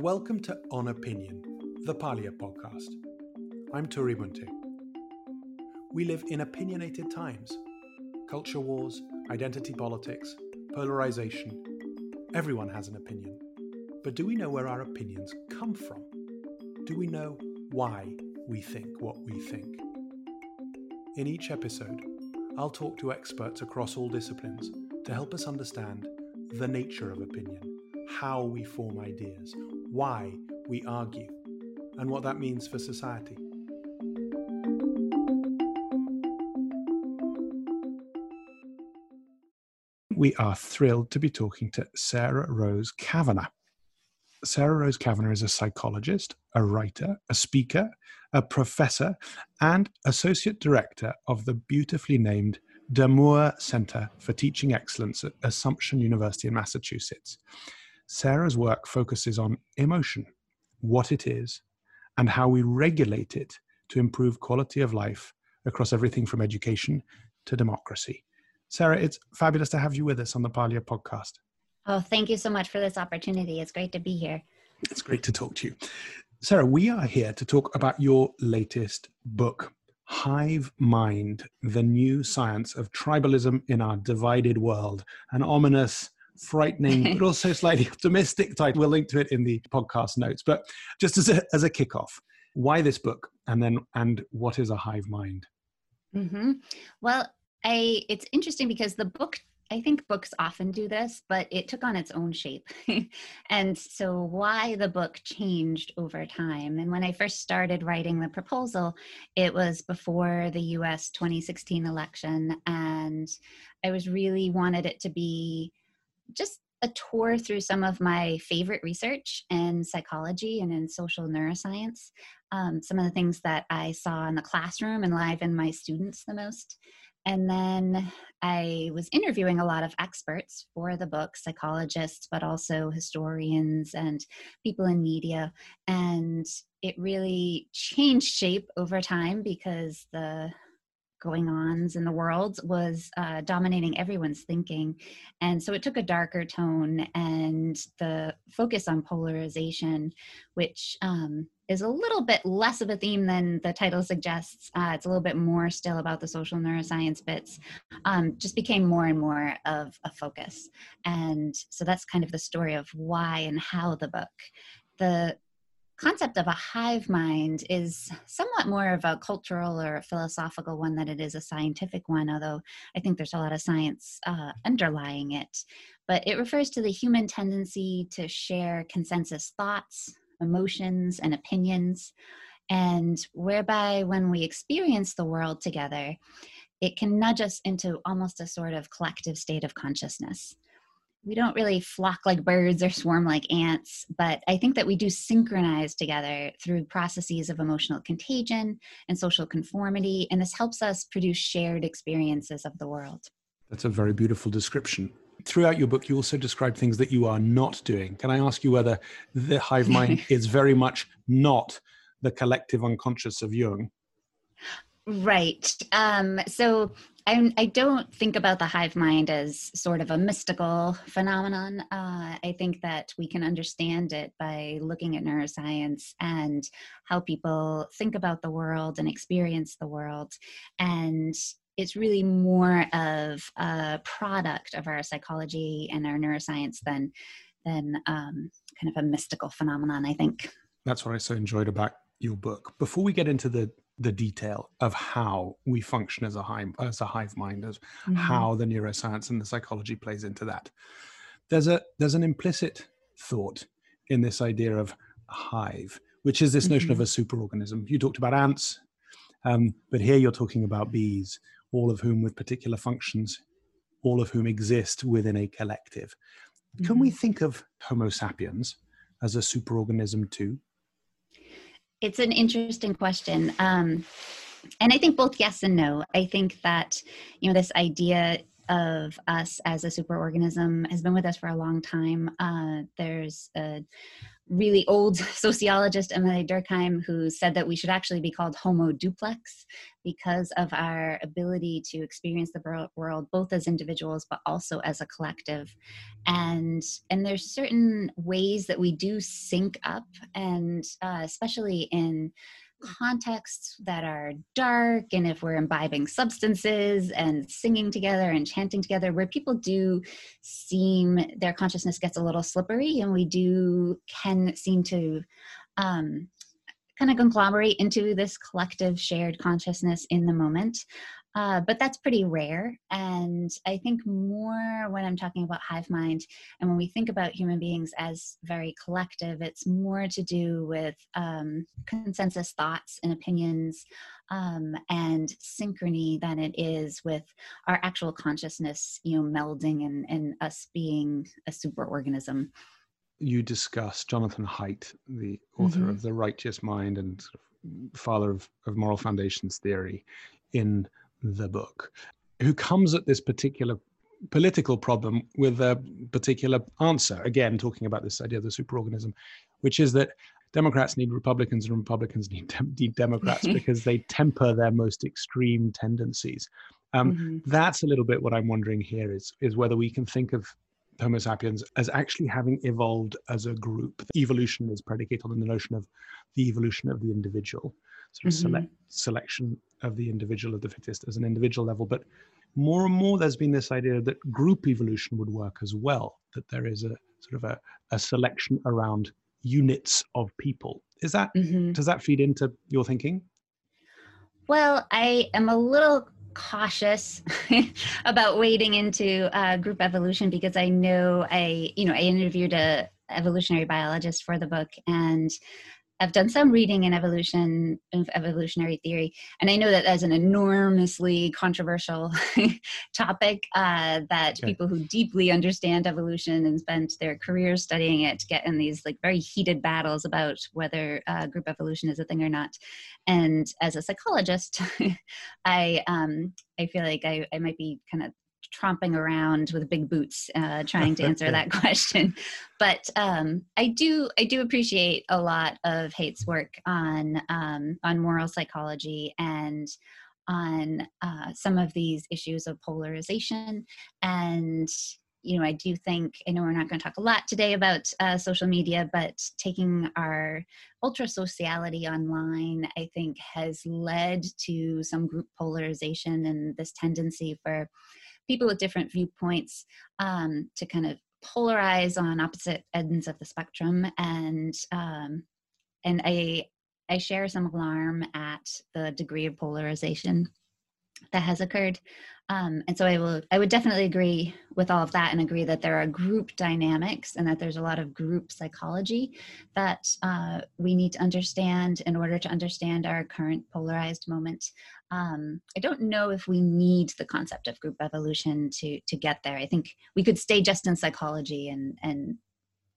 and welcome to On Opinion, the Palia podcast. I'm Turi Bunte. We live in opinionated times culture wars, identity politics, polarization. Everyone has an opinion. But do we know where our opinions come from? Do we know why we think what we think? In each episode, I'll talk to experts across all disciplines to help us understand the nature of opinion, how we form ideas, why we argue, and what that means for society. We are thrilled to be talking to Sarah Rose Cavanagh. Sarah Rose Cavanagh is a psychologist, a writer, a speaker, a professor, and associate director of the beautifully named D'Amour Center for Teaching Excellence at Assumption University in Massachusetts. Sarah's work focuses on emotion, what it is, and how we regulate it to improve quality of life across everything from education to democracy. Sarah, it's fabulous to have you with us on the Palia podcast. Oh, thank you so much for this opportunity. It's great to be here. It's great to talk to you. Sarah, we are here to talk about your latest book, Hive Mind The New Science of Tribalism in Our Divided World. An ominous, frightening, but also slightly optimistic title. We'll link to it in the podcast notes. But just as a, as a kickoff, why this book? And then, and what is a hive mind? Mm-hmm. Well, I, it's interesting because the book I think books often do this, but it took on its own shape. and so, why the book changed over time. And when I first started writing the proposal, it was before the US 2016 election. And I was really wanted it to be just a tour through some of my favorite research in psychology and in social neuroscience. Um, some of the things that I saw in the classroom and live in my students the most. And then I was interviewing a lot of experts for the book, psychologists, but also historians and people in media. And it really changed shape over time because the going ons in the world was uh, dominating everyone's thinking. And so it took a darker tone and the focus on polarization, which um, is a little bit less of a theme than the title suggests. Uh, it's a little bit more still about the social neuroscience bits, um, just became more and more of a focus. And so that's kind of the story of why and how the book. The concept of a hive mind is somewhat more of a cultural or a philosophical one than it is a scientific one, although I think there's a lot of science uh, underlying it. But it refers to the human tendency to share consensus thoughts, emotions, and opinions, and whereby when we experience the world together, it can nudge us into almost a sort of collective state of consciousness. We don't really flock like birds or swarm like ants, but I think that we do synchronize together through processes of emotional contagion and social conformity, and this helps us produce shared experiences of the world. That's a very beautiful description throughout your book, you also describe things that you are not doing. Can I ask you whether the hive mind is very much not the collective unconscious of Jung? Right. Um, so I, I, don't think about the hive mind as sort of a mystical phenomenon. Uh, I think that we can understand it by looking at neuroscience and how people think about the world and experience the world. And it's really more of a product of our psychology and our neuroscience than than um, kind of a mystical phenomenon. I think that's what I so enjoyed about your book. Before we get into the the detail of how we function as a hive as a hive mind, as mm-hmm. how the neuroscience and the psychology plays into that, there's a there's an implicit thought in this idea of hive, which is this notion mm-hmm. of a superorganism. You talked about ants, um, but here you're talking about bees, all of whom with particular functions, all of whom exist within a collective. Mm-hmm. Can we mm-hmm. think of Homo sapiens as a superorganism too? It's an interesting question. Um, and I think both yes and no. I think that, you know, this idea of us as a superorganism has been with us for a long time. Uh, there's a really old sociologist, Emily Durkheim, who said that we should actually be called Homo duplex because of our ability to experience the world both as individuals but also as a collective. And and there's certain ways that we do sync up, and uh, especially in contexts that are dark and if we're imbibing substances and singing together and chanting together where people do seem their consciousness gets a little slippery and we do can seem to um, kind of conglomerate into this collective shared consciousness in the moment uh, but that's pretty rare. And I think more when I'm talking about hive mind and when we think about human beings as very collective, it's more to do with um, consensus thoughts and opinions um, and synchrony than it is with our actual consciousness, you know, melding and, and us being a superorganism. You discuss Jonathan Haidt, the author mm-hmm. of The Righteous Mind and father of, of moral foundations theory, in the book, who comes at this particular political problem with a particular answer. Again, talking about this idea of the superorganism, which is that Democrats need Republicans and Republicans need, need Democrats because they temper their most extreme tendencies. Um, mm-hmm. That's a little bit what I'm wondering here is, is whether we can think of Homo sapiens as actually having evolved as a group. Evolution is predicated on the notion of the evolution of the individual sort of mm-hmm. select, selection of the individual of the fittest as an individual level. But more and more, there's been this idea that group evolution would work as well, that there is a sort of a, a selection around units of people. Is that, mm-hmm. does that feed into your thinking? Well, I am a little cautious about wading into uh, group evolution because I know I, you know, I interviewed a evolutionary biologist for the book and I've done some reading in evolution of evolutionary theory, and I know that that's an enormously controversial topic uh, that okay. people who deeply understand evolution and spent their careers studying it get in these like very heated battles about whether uh, group evolution is a thing or not. And as a psychologist, I um, I feel like I, I might be kind of tromping around with big boots uh, trying to answer that question. But um, i do i do appreciate a lot of Haidt's work on um, on moral psychology and on uh, some of these issues of polarization. And you know i do think i know we're not going to talk a lot today about uh, social media but taking our ultra sociality online i think has led to some group polarization and this tendency for people with different viewpoints um, to kind of polarize on opposite ends of the spectrum and um, and I I share some alarm at the degree of polarization that has occurred. Um, and so I will I would definitely agree with all of that and agree that there are group dynamics and that there's a lot of group psychology that uh, we need to understand in order to understand our current polarized moment. Um, I don't know if we need the concept of group evolution to to get there. I think we could stay just in psychology and and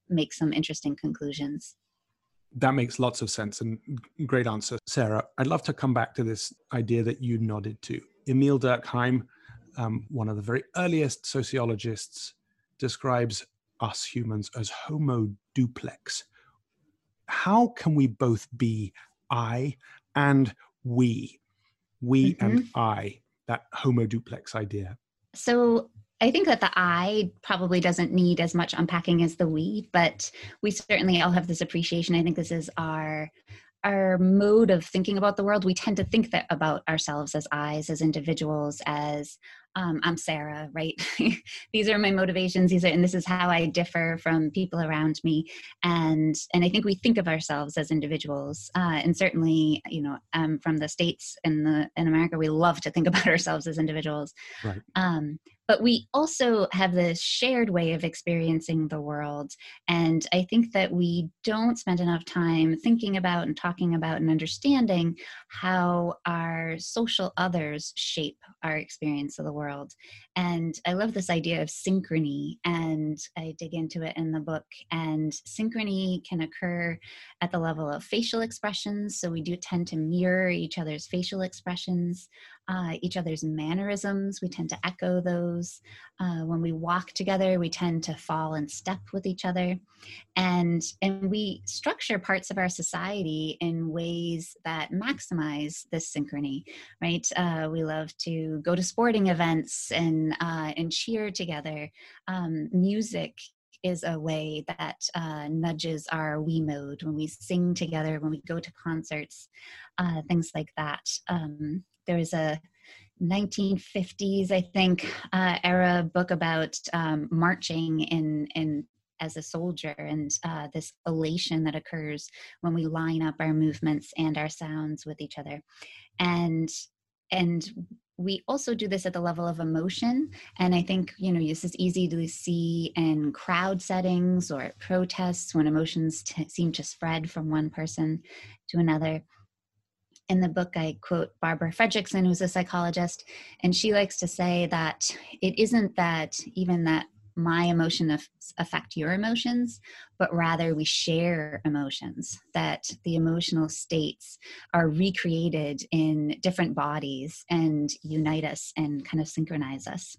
make some interesting conclusions. That makes lots of sense and great answer, Sarah. I'd love to come back to this idea that you nodded to. Émile Durkheim um, one of the very earliest sociologists, describes us humans as Homo duplex. How can we both be I and we? We mm-hmm. and I, that Homo duplex idea. So I think that the I probably doesn't need as much unpacking as the we, but we certainly all have this appreciation. I think this is our our mode of thinking about the world, we tend to think that about ourselves as eyes, as individuals, as um, I'm Sarah, right? these are my motivations. These are, and this is how I differ from people around me. And and I think we think of ourselves as individuals. Uh, and certainly, you know, um, from the states in the in America, we love to think about ourselves as individuals. Right. Um, but we also have this shared way of experiencing the world. And I think that we don't spend enough time thinking about and talking about and understanding how our social others shape our experience of the world. And I love this idea of synchrony, and I dig into it in the book. And synchrony can occur at the level of facial expressions. So we do tend to mirror each other's facial expressions. Uh, each other's mannerisms. We tend to echo those. Uh, when we walk together, we tend to fall in step with each other. And, and we structure parts of our society in ways that maximize this synchrony, right? Uh, we love to go to sporting events and, uh, and cheer together. Um, music is a way that uh, nudges our we mode when we sing together, when we go to concerts, uh, things like that. Um, there was a 1950s, I think, uh, era book about um, marching in in as a soldier and uh, this elation that occurs when we line up our movements and our sounds with each other, and and we also do this at the level of emotion. And i think you know this is easy to see in crowd settings or at protests when emotions t- seem to spread from one person to another in the book i quote barbara fredrickson who's a psychologist and she likes to say that it isn't that even that my emotion affect your emotions but rather we share emotions that the emotional states are recreated in different bodies and unite us and kind of synchronize us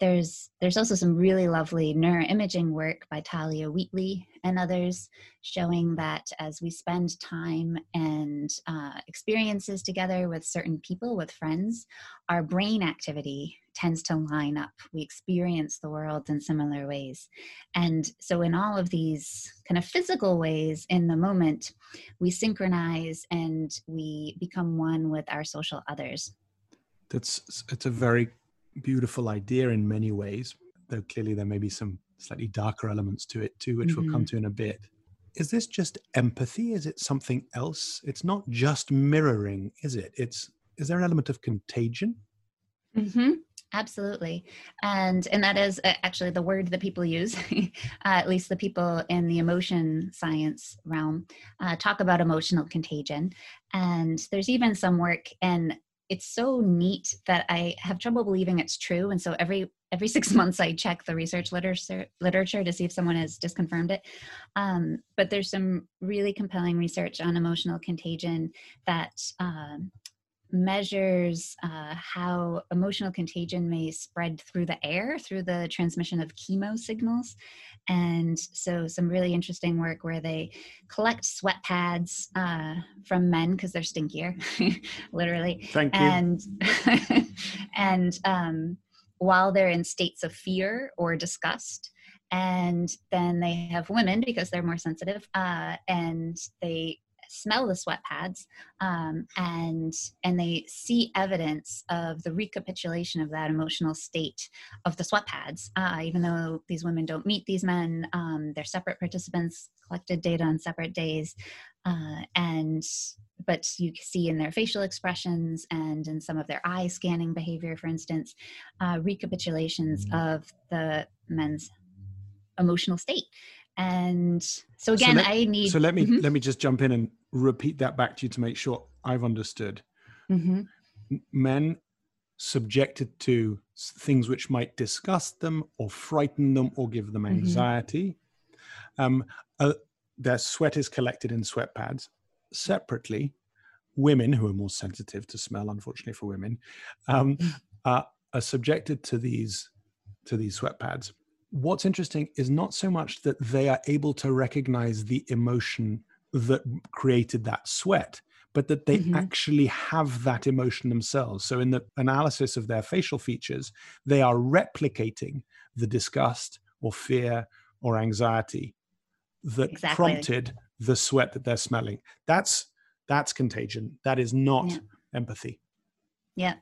there's there's also some really lovely neuroimaging work by Thalia Wheatley and others showing that as we spend time and uh, experiences together with certain people, with friends, our brain activity tends to line up. We experience the world in similar ways. And so, in all of these kind of physical ways in the moment, we synchronize and we become one with our social others. That's it's a very beautiful idea in many ways, though clearly there may be some slightly darker elements to it too, which mm-hmm. we'll come mm-hmm. to in a bit. Is this just empathy? Is it something else? It's not just mirroring, is it? It's is there an element of contagion? Mm-hmm. Absolutely, and and that is uh, actually the word that people use. uh, at least the people in the emotion science realm uh, talk about emotional contagion, and there's even some work and it's so neat that I have trouble believing it's true. And so every every six months I check the research literature literature to see if someone has disconfirmed it. Um, but there's some really compelling research on emotional contagion that um, measures uh, how emotional contagion may spread through the air through the transmission of chemo signals. And so, some really interesting work where they collect sweat pads uh, from men because they're stinkier, literally. Thank you. And and um, while they're in states of fear or disgust, and then they have women because they're more sensitive, uh, and they smell the sweat pads um, and and they see evidence of the recapitulation of that emotional state of the sweat pads uh, even though these women don't meet these men um, they're separate participants collected data on separate days uh, and but you see in their facial expressions and in some of their eye scanning behavior for instance uh, recapitulations mm-hmm. of the men's emotional state and so again so let, i need so let me mm-hmm. let me just jump in and repeat that back to you to make sure i've understood mm-hmm. men subjected to things which might disgust them or frighten them or give them mm-hmm. anxiety mm-hmm. um, uh, their sweat is collected in sweat pads separately women who are more sensitive to smell unfortunately for women um, mm. are, are subjected to these to these sweat pads what's interesting is not so much that they are able to recognize the emotion that created that sweat but that they mm-hmm. actually have that emotion themselves so in the analysis of their facial features they are replicating the disgust or fear or anxiety that exactly. prompted the sweat that they're smelling that's that's contagion that is not yeah. empathy yeah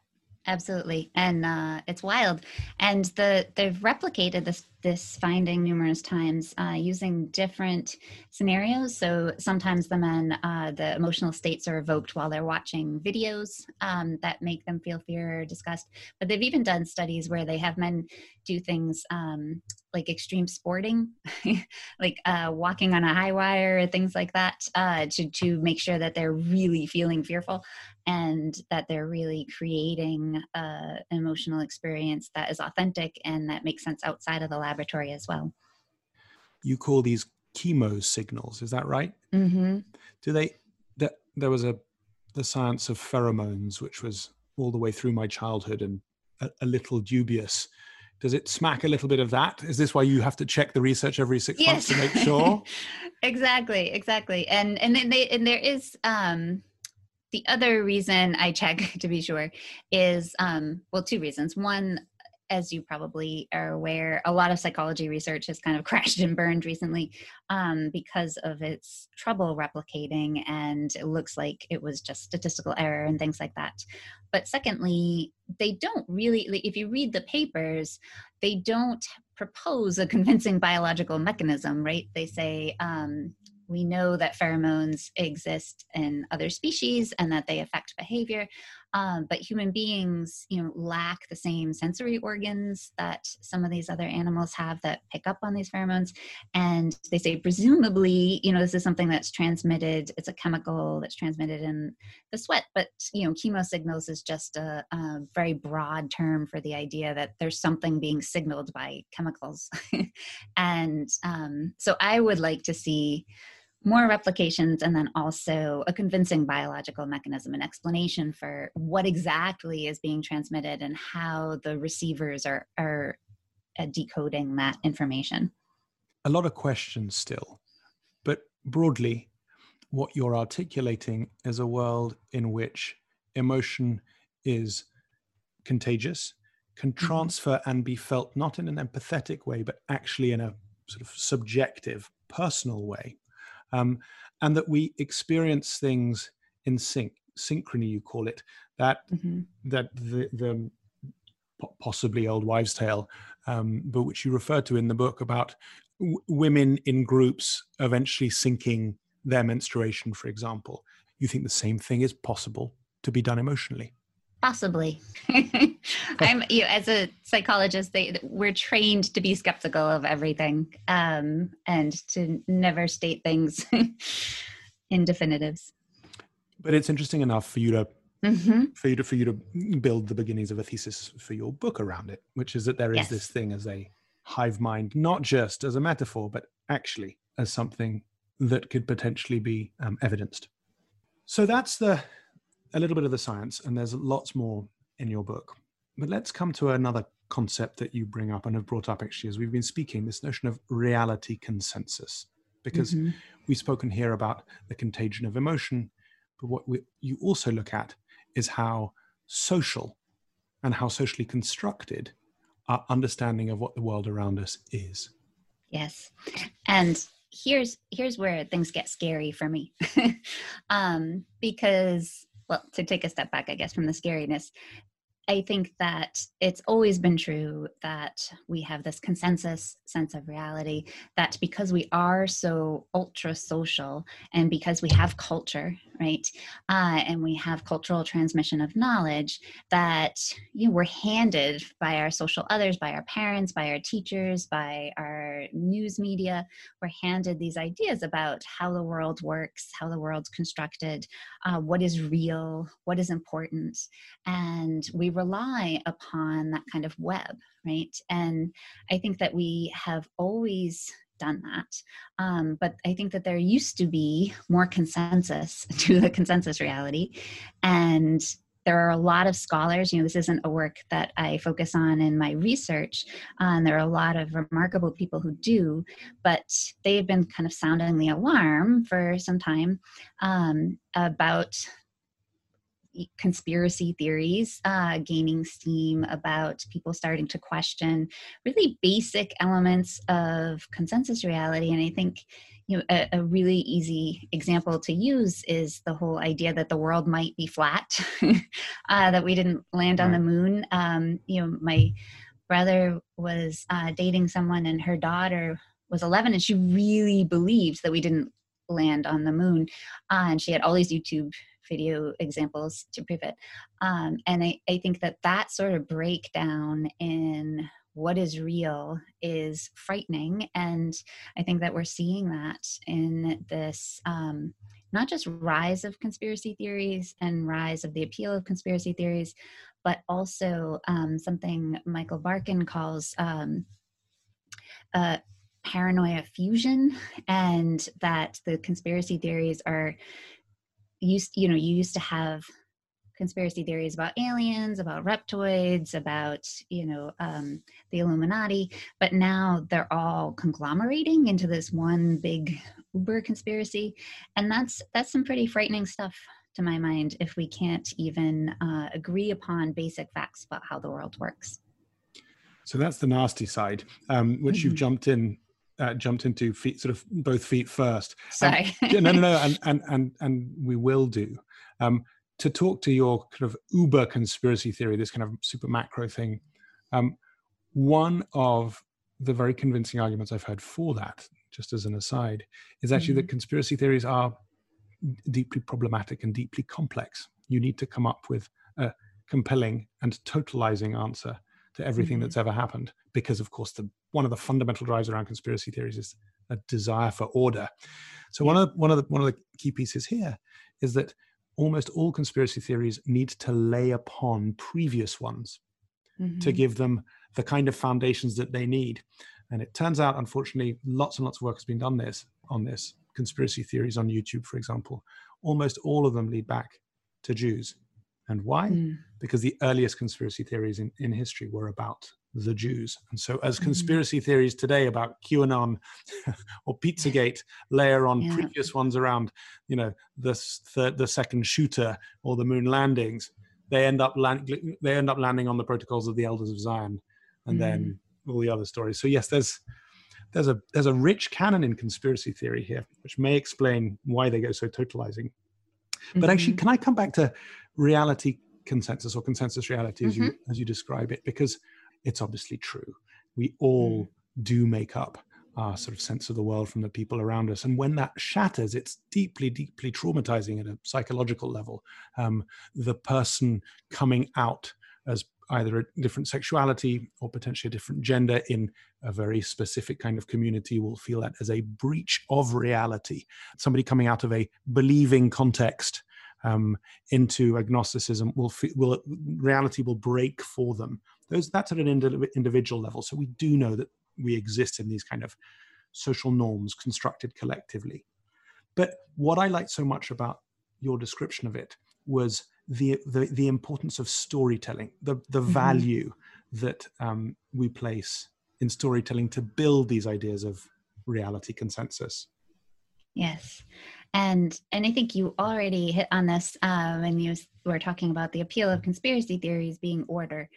absolutely and uh, it's wild and the they've replicated this this finding numerous times uh, using different scenarios. So sometimes the men, uh, the emotional states are evoked while they're watching videos um, that make them feel fear or disgust. But they've even done studies where they have men do things um, like extreme sporting, like uh, walking on a high wire, things like that, uh, to to make sure that they're really feeling fearful and that they're really creating uh, an emotional experience that is authentic and that makes sense outside of the lab laboratory as well. You call these chemo signals, is that right? Mm-hmm. Do they? That there was a the science of pheromones, which was all the way through my childhood and a, a, little dubious. Does it smack a little bit of that? Is this why you have to check the research every six yes. months to make sure? exactly, exactly. And and then they and there is um the other reason I check to be sure is um well two reasons. One as you probably are aware, a lot of psychology research has kind of crashed and burned recently um, because of its trouble replicating, and it looks like it was just statistical error and things like that. But secondly, they don't really, if you read the papers, they don't propose a convincing biological mechanism, right? They say, um, we know that pheromones exist in other species and that they affect behavior um, but human beings you know lack the same sensory organs that some of these other animals have that pick up on these pheromones. And they say presumably you know this is something that's transmitted it's a chemical that's transmitted in the sweat. But you know chemo signals is just a, a very broad term for the idea that there's something being signaled by chemicals. And um, so i would like to see more replications and then also a convincing biological mechanism and explanation for what exactly is being transmitted and how the receivers are are uh, decoding that information a lot of questions still but broadly what you're articulating is a world in which emotion is contagious can mm-hmm. transfer and be felt not in an empathetic way but actually in a sort of subjective personal way um, and that we experience things in sync synchrony you call it that mm-hmm. that the, the possibly old wives tale um, but which you refer to in the book about w- women in groups eventually syncing their menstruation for example you think the same thing is possible to be done emotionally Possibly. I'm you know, as a psychologist, they we're trained to be skeptical of everything um, and to never state things in definitives. But it's interesting enough for you to mm-hmm. for you to for you to build the beginnings of a thesis for your book around it, which is that there is yes. this thing as a hive mind, not just as a metaphor, but actually as something that could potentially be um, evidenced. So that's the a little bit of the science, and there's lots more in your book. But let's come to another concept that you bring up and have brought up actually as we've been speaking this notion of reality consensus. Because mm-hmm. we've spoken here about the contagion of emotion, but what we, you also look at is how social and how socially constructed our understanding of what the world around us is. Yes. And here's here's where things get scary for me um, because well, to take a step back, I guess, from the scariness, I think that it's always been true that we have this consensus sense of reality that because we are so ultra social and because we have culture, right, uh, and we have cultural transmission of knowledge, that you know, we're handed by our social others, by our parents, by our teachers, by our news media, we're handed these ideas about how the world works, how the world's constructed, uh, what is real, what is important, and we rely upon that kind of web, right? And I think that we have always done that. Um, but I think that there used to be more consensus to the consensus reality. And there are a lot of scholars, you know, this isn't a work that I focus on in my research. Um, there are a lot of remarkable people who do, but they've been kind of sounding the alarm for some time um, about conspiracy theories uh, gaining steam about people starting to question really basic elements of consensus reality. And i think you know a, a really easy example to use is the whole idea that the world might be flat uh, that we didn't land on the moon. Um, you know my brother was uh, dating someone and her daughter was 11 and she really believed that we didn't land on the moon. Uh, and she had all these youtube video examples to prove it. Um, and I, I think that that sort of breakdown in what is real is frightening. And I think that we're seeing that in this. Um, not just rise of conspiracy theories and rise of the appeal of conspiracy theories, but also um, something Michael Barkun calls um, uh, paranoia fusion, and that the conspiracy theories are used you know you used to have conspiracy theories about aliens, about reptoids, about you know um, the Illuminati, but now they're all conglomerating into this one big uber conspiracy, and that's that's some pretty frightening stuff to my mind if we can't even uh, agree upon basic facts about how the world works. So that's the nasty side, um, which mm-hmm. you've jumped in uh, jumped into feet sort of both feet first. Sorry. Um, no, no, no, and and and and we will do. Um, to talk to your kind of uber conspiracy theory, this kind of super macro thing. Um, one of the very convincing arguments I've heard for that, just as an aside, is actually mm-hmm. that conspiracy theories are deeply problematic and deeply complex. You need to come up with a compelling and totalizing answer to everything mm-hmm. that's ever happened because of course the one of the fundamental drives around conspiracy theories is a desire for order so one of the, one of the one of the key pieces here is that almost all conspiracy theories need to lay upon previous ones mm-hmm. to give them the kind of foundations that they need and it turns out unfortunately lots and lots of work has been done this on this conspiracy theories on youtube for example almost all of them lead back to jews and why? Mm. Because the earliest conspiracy theories in, in history were about the Jews. And so, as mm-hmm. conspiracy mm. theories today about QAnon or Pizzagate layer on yeah. previous ones around, you know, the, the, the second shooter or the moon landings, they end up land, they end up landing on the protocols of the Elders of Zion, and mm. then all the other stories. So yes, there's there's a there's a rich canon in conspiracy theory here, which may explain why they go so totalizing. But mm-hmm. actually, can I come back to reality consensus or consensus reality as mm-hmm. you as you describe it because it's obviously true. We all mm. do make up our sort of sense of the world from the people around us. And when that shatters it's deeply deeply traumatizing at a psychological level. Um, the person coming out as either a different sexuality or potentially a different gender in a very specific kind of community will feel that as a breach of reality. Somebody coming out of a believing context um, into agnosticism will will reality will break for them those that's at an individual level. So we do know that we exist in these kind of social norms constructed collectively. But what i liked so much about your description of it was the the, the importance of storytelling the the mm-hmm. value that um, we place in storytelling to build these ideas of reality consensus. Yes. And and i think you already hit on this um, and you were talking about the appeal of conspiracy theories being order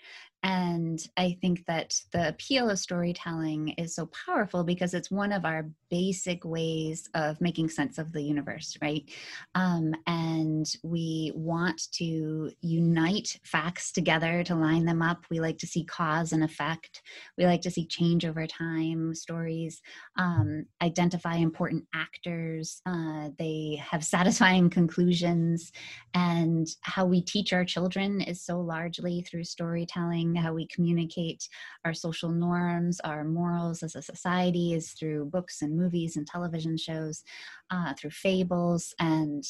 and I think that the appeal of storytelling is so powerful because it's one of our basic ways of making sense of the universe, right? Um, and we want to unite facts together to line them up. We like to see cause and effect. We like to see change over time, stories um, identify important actors. Uh, they have satisfying conclusions. And how we teach our children is so largely through storytelling how we communicate our social norms, our morals as a society is through books and movies and television shows, uh, through fables, and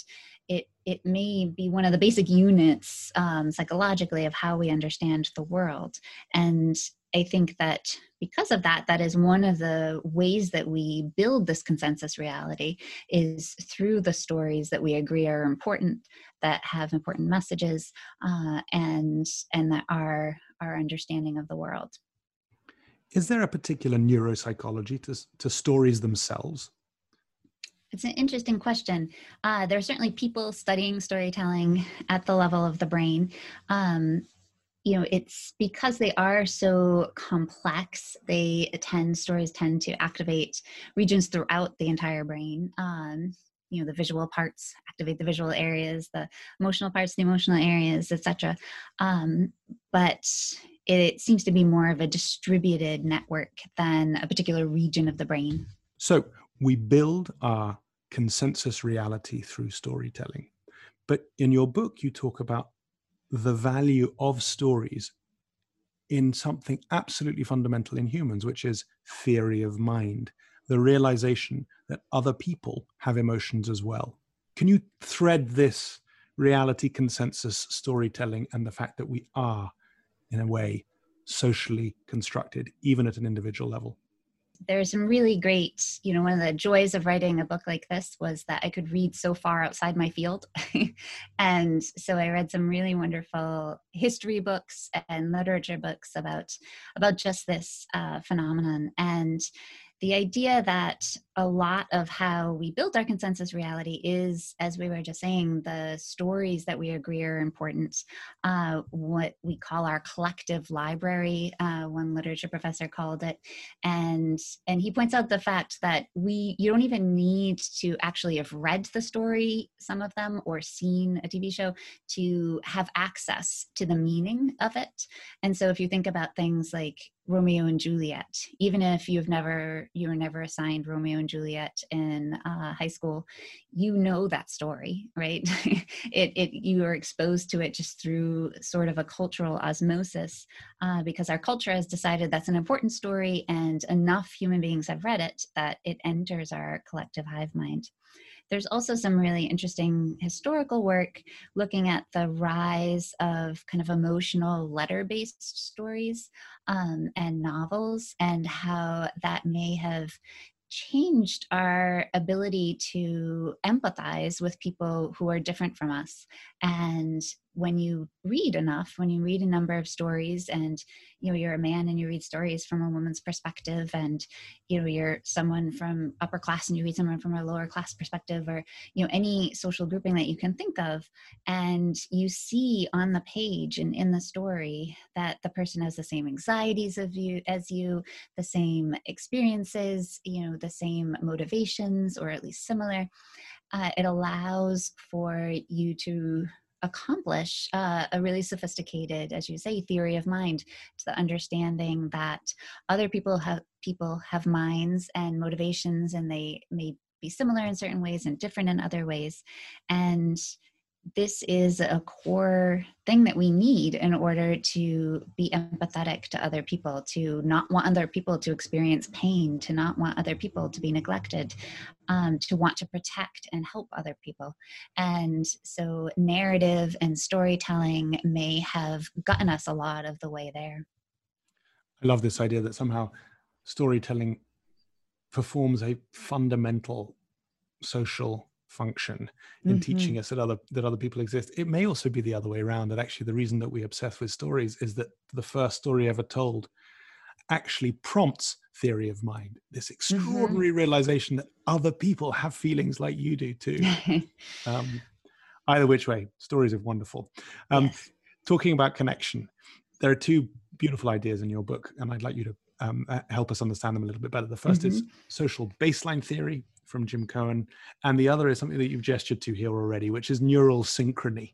it it may be one of the basic units um, psychologically of how we understand the world. And I think that because of that, that is one of the ways that we build this consensus reality is through the stories that we agree are important, that have important messages, uh, and and that are our understanding of the world. Is there a particular neuropsychology to, to stories themselves? It's an interesting question. Uh, there are certainly people studying storytelling at the level of the brain. Um, you know, it's because they are so complex. They tend stories tend to activate regions throughout the entire brain. Um, you know the visual parts activate the visual areas the emotional parts the emotional areas etc um, but it seems to be more of a distributed network than a particular region of the brain. So we build our consensus reality through storytelling. But in your book you talk about the value of stories in something absolutely fundamental in humans which is theory of mind the realization that other people have emotions as well. Can you thread this reality consensus storytelling and the fact that we are, in a way, socially constructed, even at an individual level? there's some really great, you know, one of the joys of writing a book like this was that I could read so far outside my field. and so I read some really wonderful history books and literature books about about just this uh, phenomenon. And the idea that a lot of how we build our consensus reality is, as we were just saying, the stories that we agree are important, uh, what we call our collective library, uh, one literature professor called it. And, and he points out the fact that we, you don't even need to actually have read the story, some of them, or seen a TV show to have access to the meaning of it. And so if you think about things like Romeo and Juliet, even if you've never you were never assigned Romeo and Juliet in uh, high school, you know that story, right? it, it you are exposed to it just through sort of a cultural osmosis, uh, because our culture has decided that's an important story, and enough human beings have read it that it enters our collective hive mind. There's also some really interesting historical work looking at the rise of kind of emotional letter based stories um, and novels and how that may have changed our ability to empathize with people who are different from us and when you read enough when you read a number of stories and you know you're a man and you read stories from a woman's perspective and you know you're someone from upper class and you read someone from a lower class perspective or you know any social grouping that you can think of and you see on the page and in the story that the person has the same anxieties of you as you the same experiences you know the same motivations or at least similar uh, it allows for you to accomplish uh, a really sophisticated as you say theory of mind to the understanding that other people have people have minds and motivations and they may be similar in certain ways and different in other ways. And this is a core thing that we need in order to be empathetic to other people, to not want other people to experience pain, to not want other people to be neglected, um, to want to protect and help other people. And so, narrative and storytelling may have gotten us a lot of the way there. I love this idea that somehow storytelling performs a fundamental social function in mm-hmm. teaching us that other that other people exist it may also be the other way around that actually the reason that we obsess with stories is that the first story ever told actually prompts theory of mind this mm-hmm. extraordinary mm-hmm. realization that other people have feelings like you do too um, either which way stories are wonderful um, yes. talking about connection there are two beautiful ideas in your book and i'd like you to um, uh, help us understand them a little bit better the 1st mm-hmm. is social baseline theory from Jim Coan. And the other is something that you've gestured to here already, which is neural synchrony.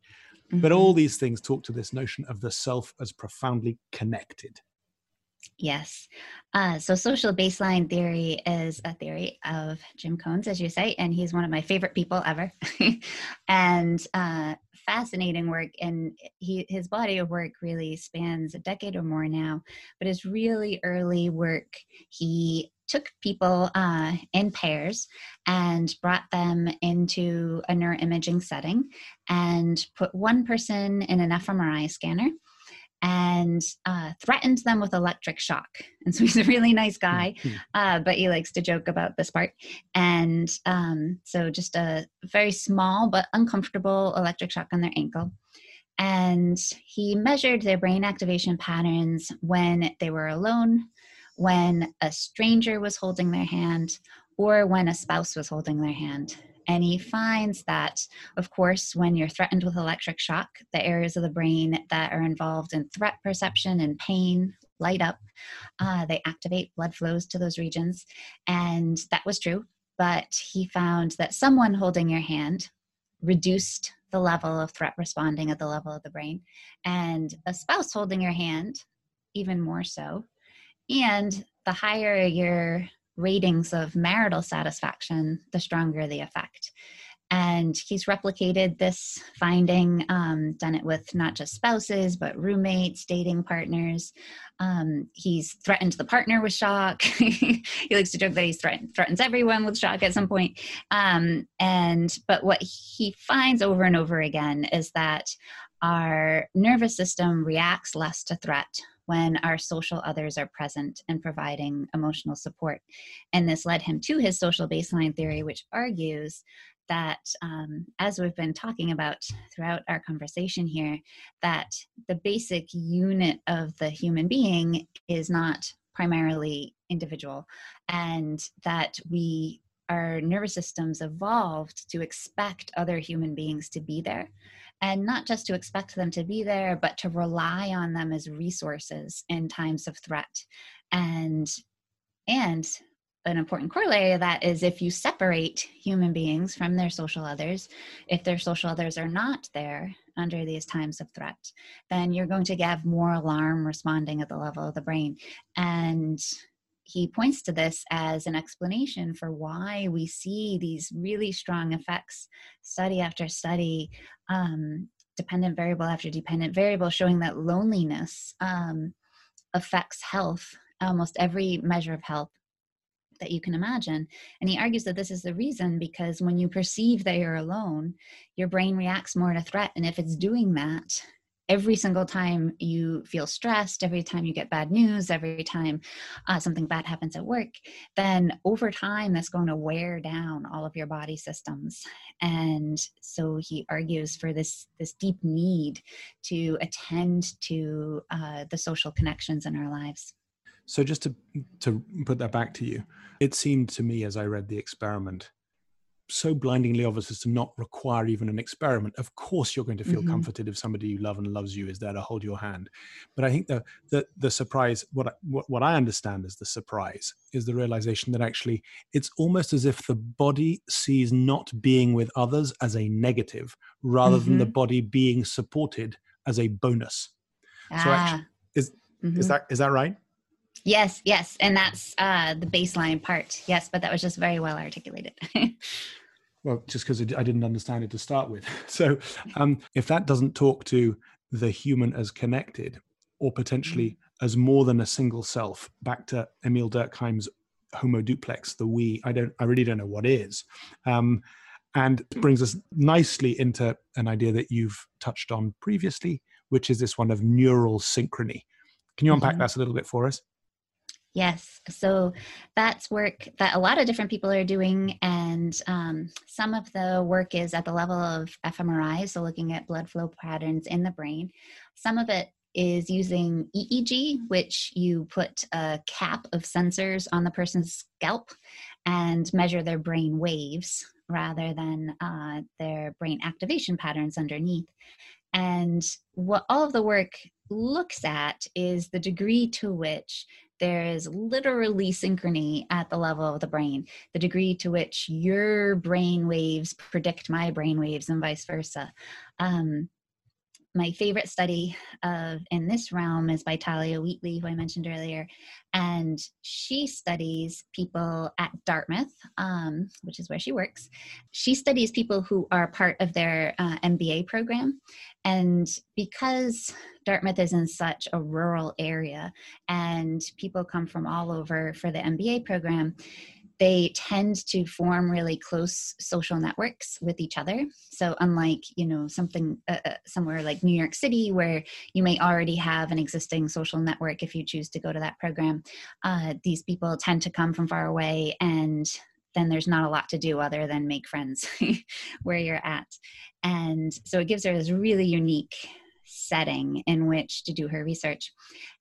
Mm-hmm. But all these things talk to this notion of the self as profoundly connected. Yes. Uh, so, social baseline theory is a theory of Jim Coan's, as you say, and he's one of my favorite people ever. and uh, fascinating work. And he, his body of work really spans a decade or more now. But his really early work, he took people uh, in pairs and brought them into a neuroimaging setting and put one person in an fMRI scanner and uh, threatened them with electric shock. And so he's a really nice guy, hmm, hmm. uh, but he likes to joke about this part. And um, so just a very small but uncomfortable electric shock on their ankle. And he measured their brain activation patterns when they were alone, when a stranger was holding their hand or when a spouse was holding their hand. And he finds that, of course, when you're threatened with electric shock, the areas of the brain that are involved in threat perception and pain light up. Uh, they activate blood flows to those regions. And that was true. But he found that someone holding your hand reduced the level of threat responding at the level of the brain. And a spouse holding your hand, even more so. And the higher your ratings of marital satisfaction, the stronger the effect. And he's replicated this finding, um, done it with not just spouses, but roommates, dating partners. Um, he's threatened the partner with shock. he likes to joke that he threaten, threatens everyone with shock at some point. Um, and but what he finds over and over again is that our nervous system reacts less to threat when our social others are present and providing emotional support. And this led him to his social baseline theory, which argues that, um, as we've been talking about throughout our conversation here, that the basic unit of the human being is not primarily individual, and that we our nervous systems evolved to expect other human beings to be there and not just to expect them to be there but to rely on them as resources in times of threat and and an important corollary of that is if you separate human beings from their social others, if their social others are not there under these times of threat, then you're going to have more alarm responding at the level of the brain. And he points to this as an explanation for why we see these really strong effects, study after study, um, dependent variable after dependent variable, showing that loneliness um, affects health, almost every measure of health that you can imagine. And he argues that this is the reason because when you perceive that you're alone, your brain reacts more to threat. And if it's doing that, every single time you feel stressed, every time you get bad news, every time uh, something bad happens at work, then over time that's going to wear down all of your body systems. And so he argues for this this deep need to attend to uh, the social connections in our lives. So just to to put that back to you, it seemed to me as I read the experiment so blindingly obvious as to not require even an experiment. Of course, you're going to feel mm-hmm. comforted if somebody you love and loves you is there to hold your hand. But I think the the, the surprise, what, I, what what I understand as the surprise, is the realization that actually it's almost as if the body sees not being with others as a negative, rather mm-hmm. than the mm-hmm. body being supported as a bonus. Ah. So actually, is mm-hmm. is that is that right? Yes, yes, and that's uh, the baseline part. Yes, but that was just very well articulated. well, just because I didn't understand it to start with. So, um, if that doesn't talk to the human as connected, or potentially mm-hmm. as more than a single self, back to Émile Durkheim's Homo duplex, the we, I don't, I really don't know what is. Um, and brings us nicely into an idea that you've touched on previously, which is this one of neural synchrony. Can you unpack mm-hmm. that a little bit for us? Yes. So that's work that a lot of different people are doing. And um, some of the work is at the level of fMRI, so looking at blood flow patterns in the brain. Some of it is using EEG, which you put a cap of sensors on the person's scalp and measure their brain waves rather than uh, their brain activation patterns underneath. And what all of the work looks at is the degree to which there is literally synchrony at the level of the brain, the degree to which your brain waves predict my brain waves and vice versa. Um, my favorite study of in this realm is by Thalia Wheatley, who I mentioned earlier, and she studies people at Dartmouth, um, which is where she works. She studies people who are part of their uh, MBA program, and because Dartmouth is in such a rural area, and people come from all over for the MBA program they tend to form really close social networks with each other. So unlike you know something uh, uh, somewhere like new york city where you may already have an existing social network if you choose to go to that program uh, these people tend to come from far away and then there's not a lot to do other than make friends where you're at. And so it gives her this really unique setting in which to do her research.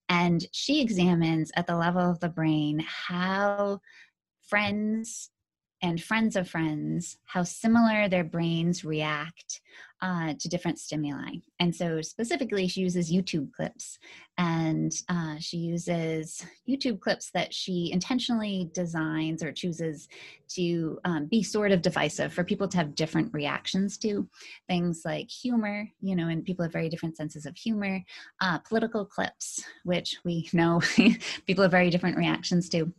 And she examines at the level of the brain how friends and friends of friends how similar their brains react uh, to different stimuli. And so, specifically, she uses YouTube clips, and uh, she uses YouTube clips that she intentionally designs or chooses to um, be sort of divisive for people to have different reactions to. Things like humor, you know, and people have very different senses of humor, uh, political clips, which we know people have very different reactions to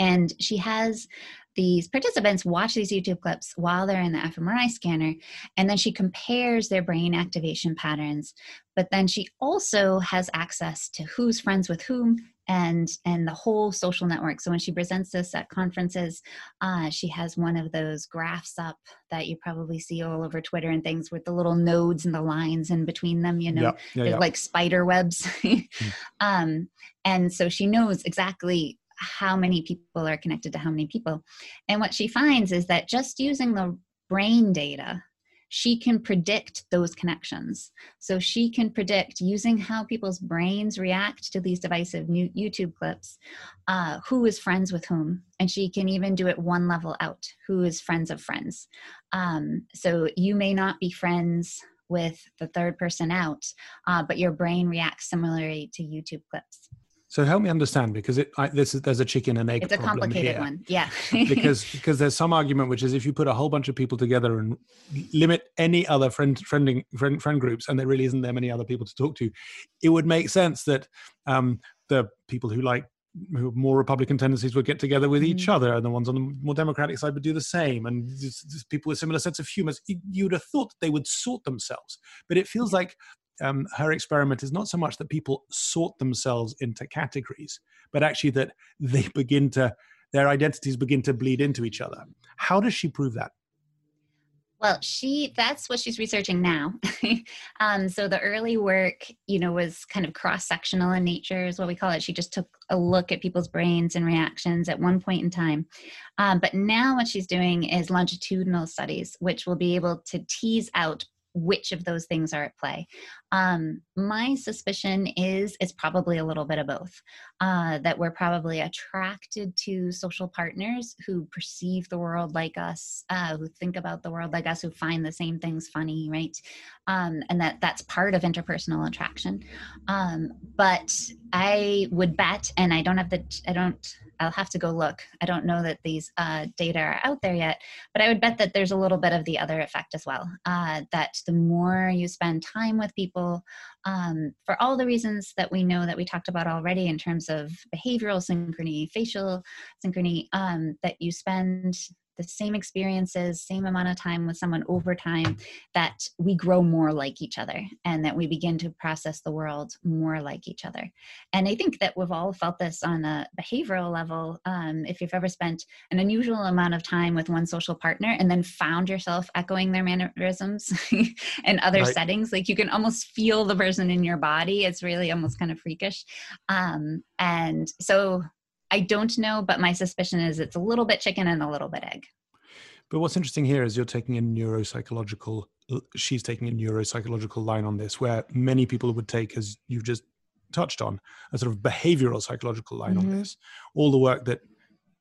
and she has these participants watch these YouTube clips while they're in the fMRI scanner, and then she compares their brain activation patterns. But then she also has access to who's friends with whom and and the whole social network. So when she presents this at conferences, uh, she has one of those graphs up that you probably see all over Twitter and things with the little nodes and the lines in between them. You know, yeah, yeah, yeah. like spider webs. mm. um, and so she knows exactly how many people are connected to how many people. And what she finds is that just using the brain data, she can predict those connections. So she can predict using how people's brains react to these divisive YouTube clips, uh, who is friends with whom. And she can even do it one level out who is friends of friends. Um, so you may not be friends with the third person out, uh, but your brain reacts similarly to YouTube clips. So help me understand because it I, this is there's a chicken and egg. It's a complicated here. one, yeah. because because there's some argument which is if you put a whole bunch of people together and limit any other friend friending friend friend groups, and there really isn't there many other people to talk to, it would make sense that um, the people who like who have more Republican tendencies would get together with mm-hmm. each other, and the ones on the more Democratic side would do the same. And just, just people with similar sense of humor, you'd have thought they would sort themselves. But it feels like um, her experiment is not so much that people sort themselves into categories, but actually that they begin to, their identities begin to bleed into each other. How does she prove that? Well, she that's what she's researching now. um, so the early work, you know, was kind of cross-sectional in nature, is what we call it. She just took a look at people's brains and reactions at one point in time. Um, but now what she's doing is longitudinal studies, which will be able to tease out which of those things are at play. Um, my suspicion is it's probably a little bit of both. Uh, that we're probably attracted to social partners who perceive the world like us, uh, who think about the world like us, who find the same things funny, right? Um, and that that's part of interpersonal attraction. Um, but I would bet, and I don't have the, I don't I'll have to go look. I don't know that these uh, data are out there yet, but I would bet that there's a little bit of the other effect as well. Uh, that the more you spend time with people, um, for all the reasons that we know that we talked about already in terms of behavioral synchrony, facial synchrony, um, that you spend the same experiences, same amount of time with someone over time, that we grow more like each other and that we begin to process the world more like each other. And I think that we've all felt this on a behavioral level. Um, if you've ever spent an unusual amount of time with one social partner and then found yourself echoing their mannerisms in other right. settings, like you can almost feel the person in your body. It's really almost kind of freakish. Um, and so I don't know, but my suspicion is it's a little bit chicken and a little bit egg. But what's interesting here is you're taking a neuropsychological, she's taking a neuropsychological line on this, where many people would take, as you've just touched on, a sort of behavioral psychological line mm-hmm. on this. All the work that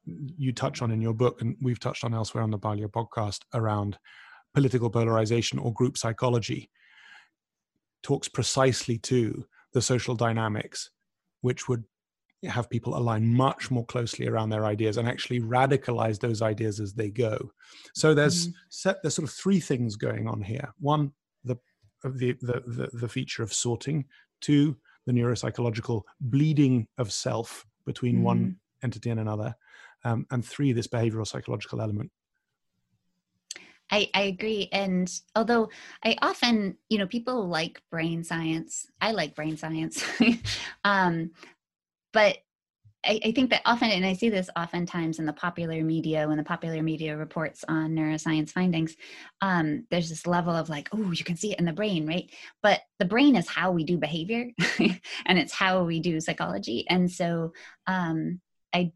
you touch on in your book, and we've touched on elsewhere on the Parlia podcast around political polarization or group psychology, talks precisely to the social dynamics which would have people align much more closely around their ideas and actually radicalize those ideas as they go. So there's mm-hmm. set there's sort of three things going on here. One, the the the the, the feature of sorting. Two, the neuropsychological bleeding of self between mm-hmm. one entity and another. Um, and three, this behavioral psychological element. I, I agree. And although I often, you know, people like brain science, I like brain science. um, but I, I, think that often, and I see this oftentimes in the popular media when the popular media reports on neuroscience findings, um, there's this level of like, oh, you can see it in the brain, right? But the brain is how we do behavior, and it's how we do psychology. And so, um, I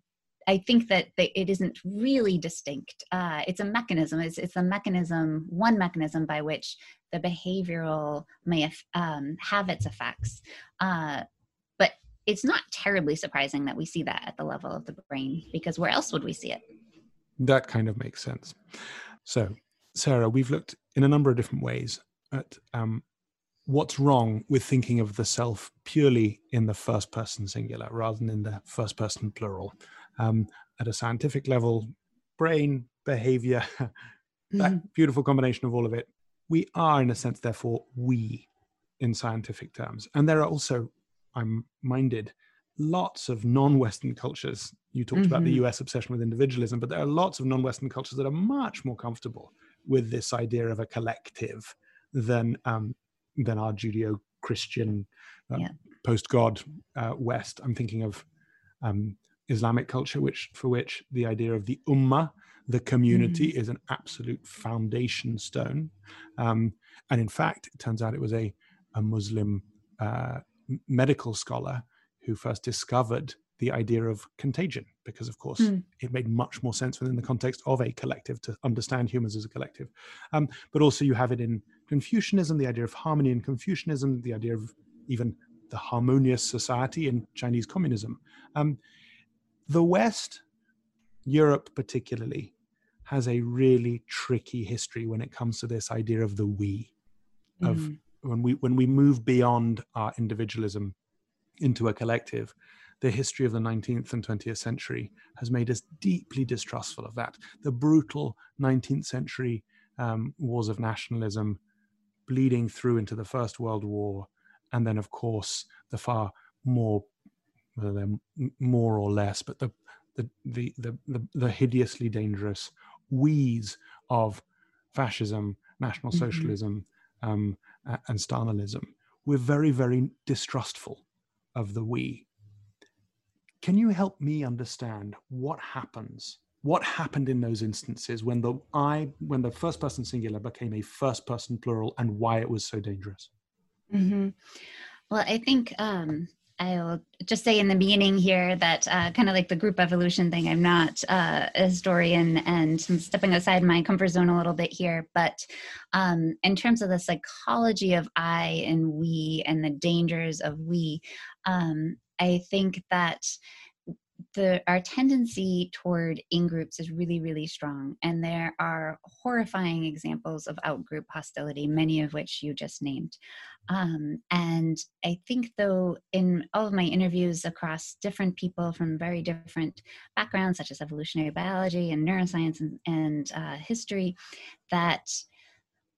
I think that it isn't really distinct. Uh, it's a mechanism. It's, it's a mechanism, one mechanism by which the behavioral may um, have its effects. Uh, it's not terribly surprising that we see that at the level of the brain because where else would we see it? That kind of makes sense. So, Sarah, we've looked in a number of different ways at um, what's wrong with thinking of the self purely in the first person singular rather than in the first person plural. Um, at a scientific level, brain, behavior, that mm-hmm. beautiful combination of all of it. We are, in a sense, therefore, we in scientific terms. And there are also I'm minded lots of non-Western cultures. You talked mm-hmm. about the mm-hmm. US obsession with individualism, but there are lots of non-Western cultures that are much more comfortable with this idea of a collective than um, than our Judeo-Christian uh, yeah. post-God uh, West. I'm thinking of um, Islamic culture, which for which the idea of the ummah, the community, mm-hmm. is an absolute foundation stone. Um, and in fact, it turns out it was a a Muslim uh, medical scholar who first discovered the idea of contagion because of course mm. it made much more sense within the context of a collective to understand humans as a collective um, but also you have it in confucianism the idea of harmony in confucianism the idea of even the harmonious society in chinese communism um, the west europe particularly has a really tricky history when it comes to this idea of the we of mm. When we when we move beyond our individualism into a collective the history of the 19th and 20th century has made us deeply distrustful of that. The brutal 19th century um, wars of nationalism bleeding through into the First World War, and then, of course, the far more, whether they're more or less, but the the the the, the, the hideously dangerous weeds of fascism, National mm-hmm. Socialism, um, and Stalinism. We're very, very distrustful of the we can you help me understand what happens? What happened in those instances when the I, when the first person singular became a first person plural, and why it was so dangerous? Mm-hmm. Well, I think um, I'll just say in the beginning here that uh, kind of like the group evolution thing, I'm not uh, a historian and I'm stepping outside my comfort zone a little bit here. But um, in terms of the psychology of I and we and the dangers of we, um, I think that the our tendency toward in groups is really really strong and there are horrifying examples of out group hostility many of which you just named. Um, and i think though in all of my interviews across different people from very different backgrounds such as evolutionary biology and neuroscience and, and uh, history that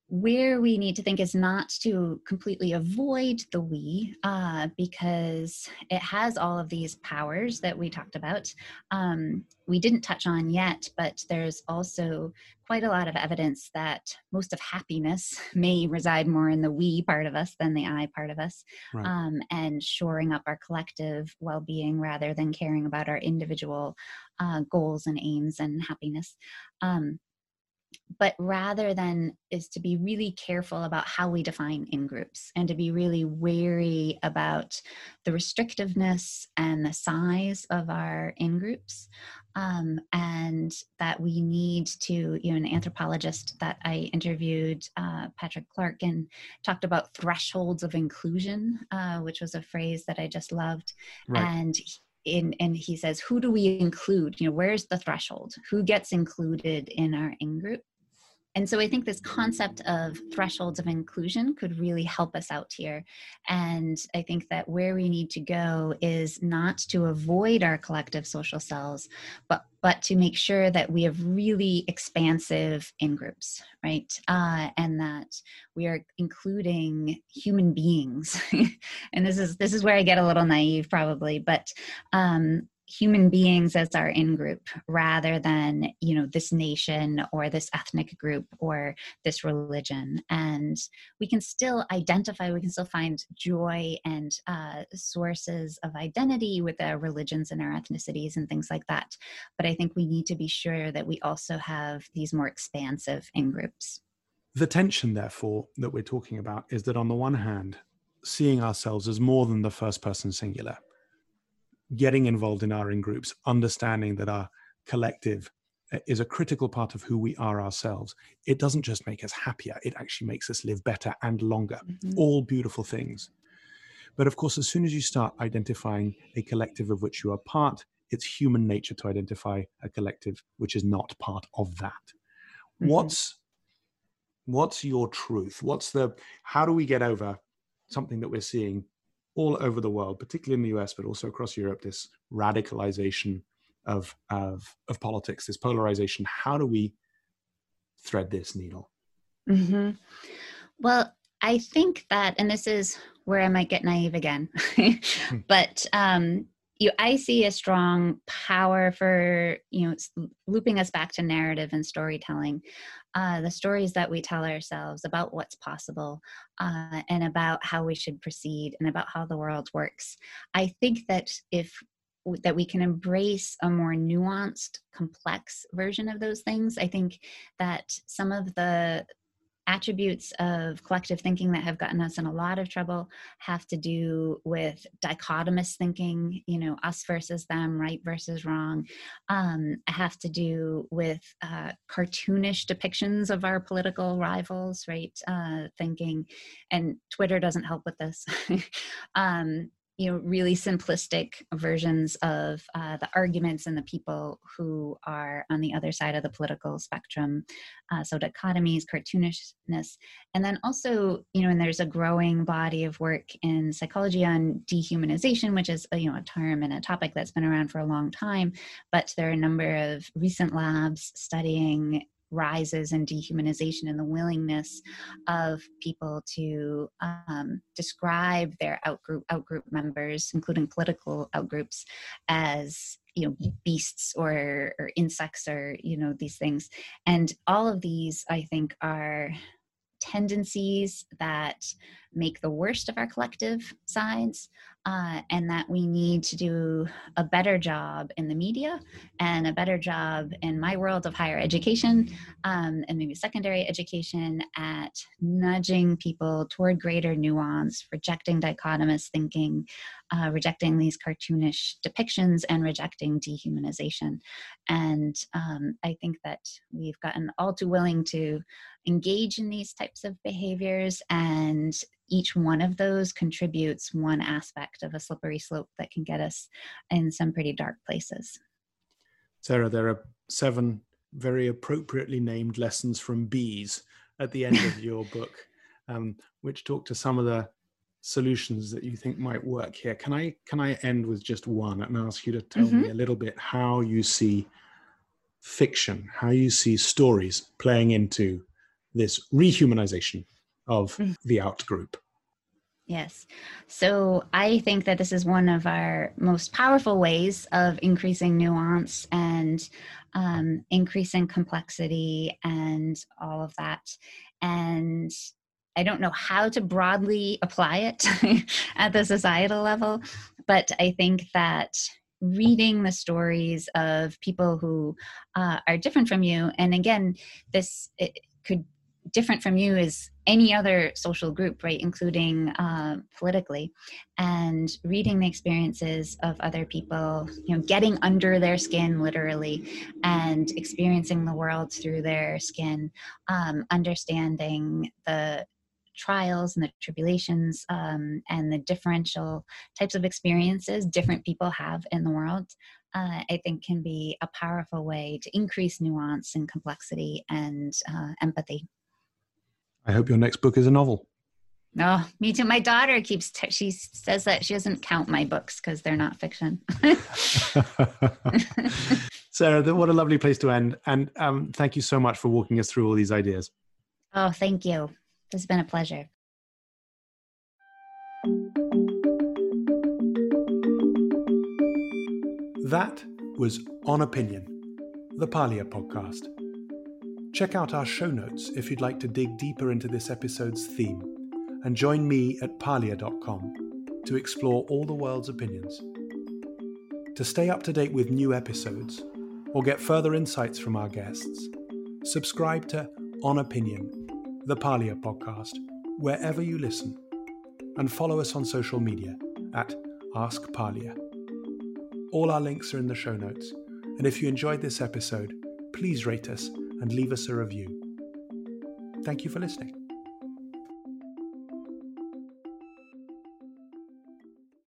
where we need to think is not to completely avoid the we uh, because it has all of these powers that we talked about um, we didn't touch on yet but there's also quite a lot of evidence that most of happiness may reside more in the we part of us than the i part of us right. um, and shoring up our collective well-being rather than caring about our individual uh, goals and aims and happiness um, but rather than is to be really careful about how we define in groups and to be really wary about the restrictiveness and the size of our in groups um, and that we need to you know an anthropologist that i interviewed uh, patrick clarkin talked about thresholds of inclusion uh, which was a phrase that i just loved right. and in, and he says, who do we include? You know, where's the threshold? Who gets included in our in group? And so I think this concept of thresholds of inclusion could really help us out here. And I think that where we need to go is not to avoid our collective social cells, but but to make sure that we have really expansive in groups, right? Uh, and that we are including human beings. and this is this is where I get a little naive, probably, but um, human beings as our in group rather than you know this nation or this ethnic group or this religion. And we can still identify we can still find joy and uh, sources of identity with our religions and our ethnicities and things like that. But i think we need to be sure that we also have these more expansive in groups the tension therefore that we're talking about is that on the one hand seeing ourselves as more than the first person singular getting involved in our in groups, understanding that our collective uh, is a critical part of who we are ourselves. It doesn't just make us happier, it actually makes us live better and longer. Mm-hmm. All beautiful things. But of course, as soon as you start identifying a collective of which you are part, it's human nature to identify a collective which is not part of that. Mm-hmm. What's what's your truth? What's the how do we get over something that we're seeing all over the world, particularly in the US, but also across Europe, this radicalization of, of, of politics, this polarization. How do we thread this needle? Mm-hmm. Well, I think that, and this is where I might get naive again, hmm. but um, you i see a strong power for you know looping us back to narrative and storytelling uh, the stories that we tell ourselves about what's possible uh, and about how we should proceed and about how the world works. I think that if that we can embrace a more nuanced complex version of those things i think that some of the attributes of collective thinking that have gotten us in a lot of trouble have to do with dichotomous thinking you know us versus them right versus wrong um, have to do with uh, cartoonish depictions of our political rivals right uh, thinking. And twitter doesn't help with this. Um, you know really simplistic versions of uh, the arguments and the people who are on the other side of the political spectrum uh, so dichotomies cartoonishness and then also you know and there's a growing body of work in psychology on dehumanization which is a, you know a term and a topic that's been around for a long time but there are a number of recent labs studying rises in dehumanization and the willingness of people to um, describe their outgroup outgroup members, including political outgroups, as you know beasts or, or insects or you know these things. And all of these i think are tendencies that make the worst of our collective sides uh, and that we need to do a better job in the media and a better job in my world of higher education um, and maybe secondary education at nudging people toward greater nuance, rejecting dichotomous thinking, uh, rejecting these cartoonish depictions, and rejecting dehumanization. And um, I think that we've gotten all too willing to engage in these types of behaviors and each one of those contributes one aspect of a slippery slope that can get us in some pretty dark places. Sarah, there are seven very appropriately named lessons from bees at the end of your book, um, which talk to some of the solutions that you think might work here. Can I can I end with just one and ask you to tell mm-hmm. me a little bit how you see fiction, how you see stories playing into this rehumanization of mm. the out group. Yes. So I think that this is one of our most powerful ways of increasing nuance and um, increasing complexity and all of that. And I don't know how to broadly apply it at the societal level, but I think that reading the stories of people who uh, are different from you, and again, this could different from you is any other social group, right, including uh, politically, and reading the experiences of other people, you know, getting under their skin literally, and experiencing the world through their skin, um, understanding the trials and the tribulations um, and the differential types of experiences different people have in the world, uh, I think can be a powerful way to increase nuance and complexity and uh, empathy. I hope your next book is a novel. Oh, me too. My daughter keeps, t- she says that she doesn't count my books because they're not fiction. Sarah, what a lovely place to end. And um, thank you so much for walking us through all these ideas. Oh, thank you. This has been a pleasure. That was On Opinion, the Parlia podcast. Check out our show notes if you'd like to dig deeper into this episode's theme, and join me at parlia.com to explore all the world's opinions. To stay up to date with new episodes or get further insights from our guests, subscribe to On Opinion, the Parlia podcast, wherever you listen, and follow us on social media at Ask. All our links are in the show notes, and if you enjoyed this episode, please rate us and leave us a review. Thank you for listening.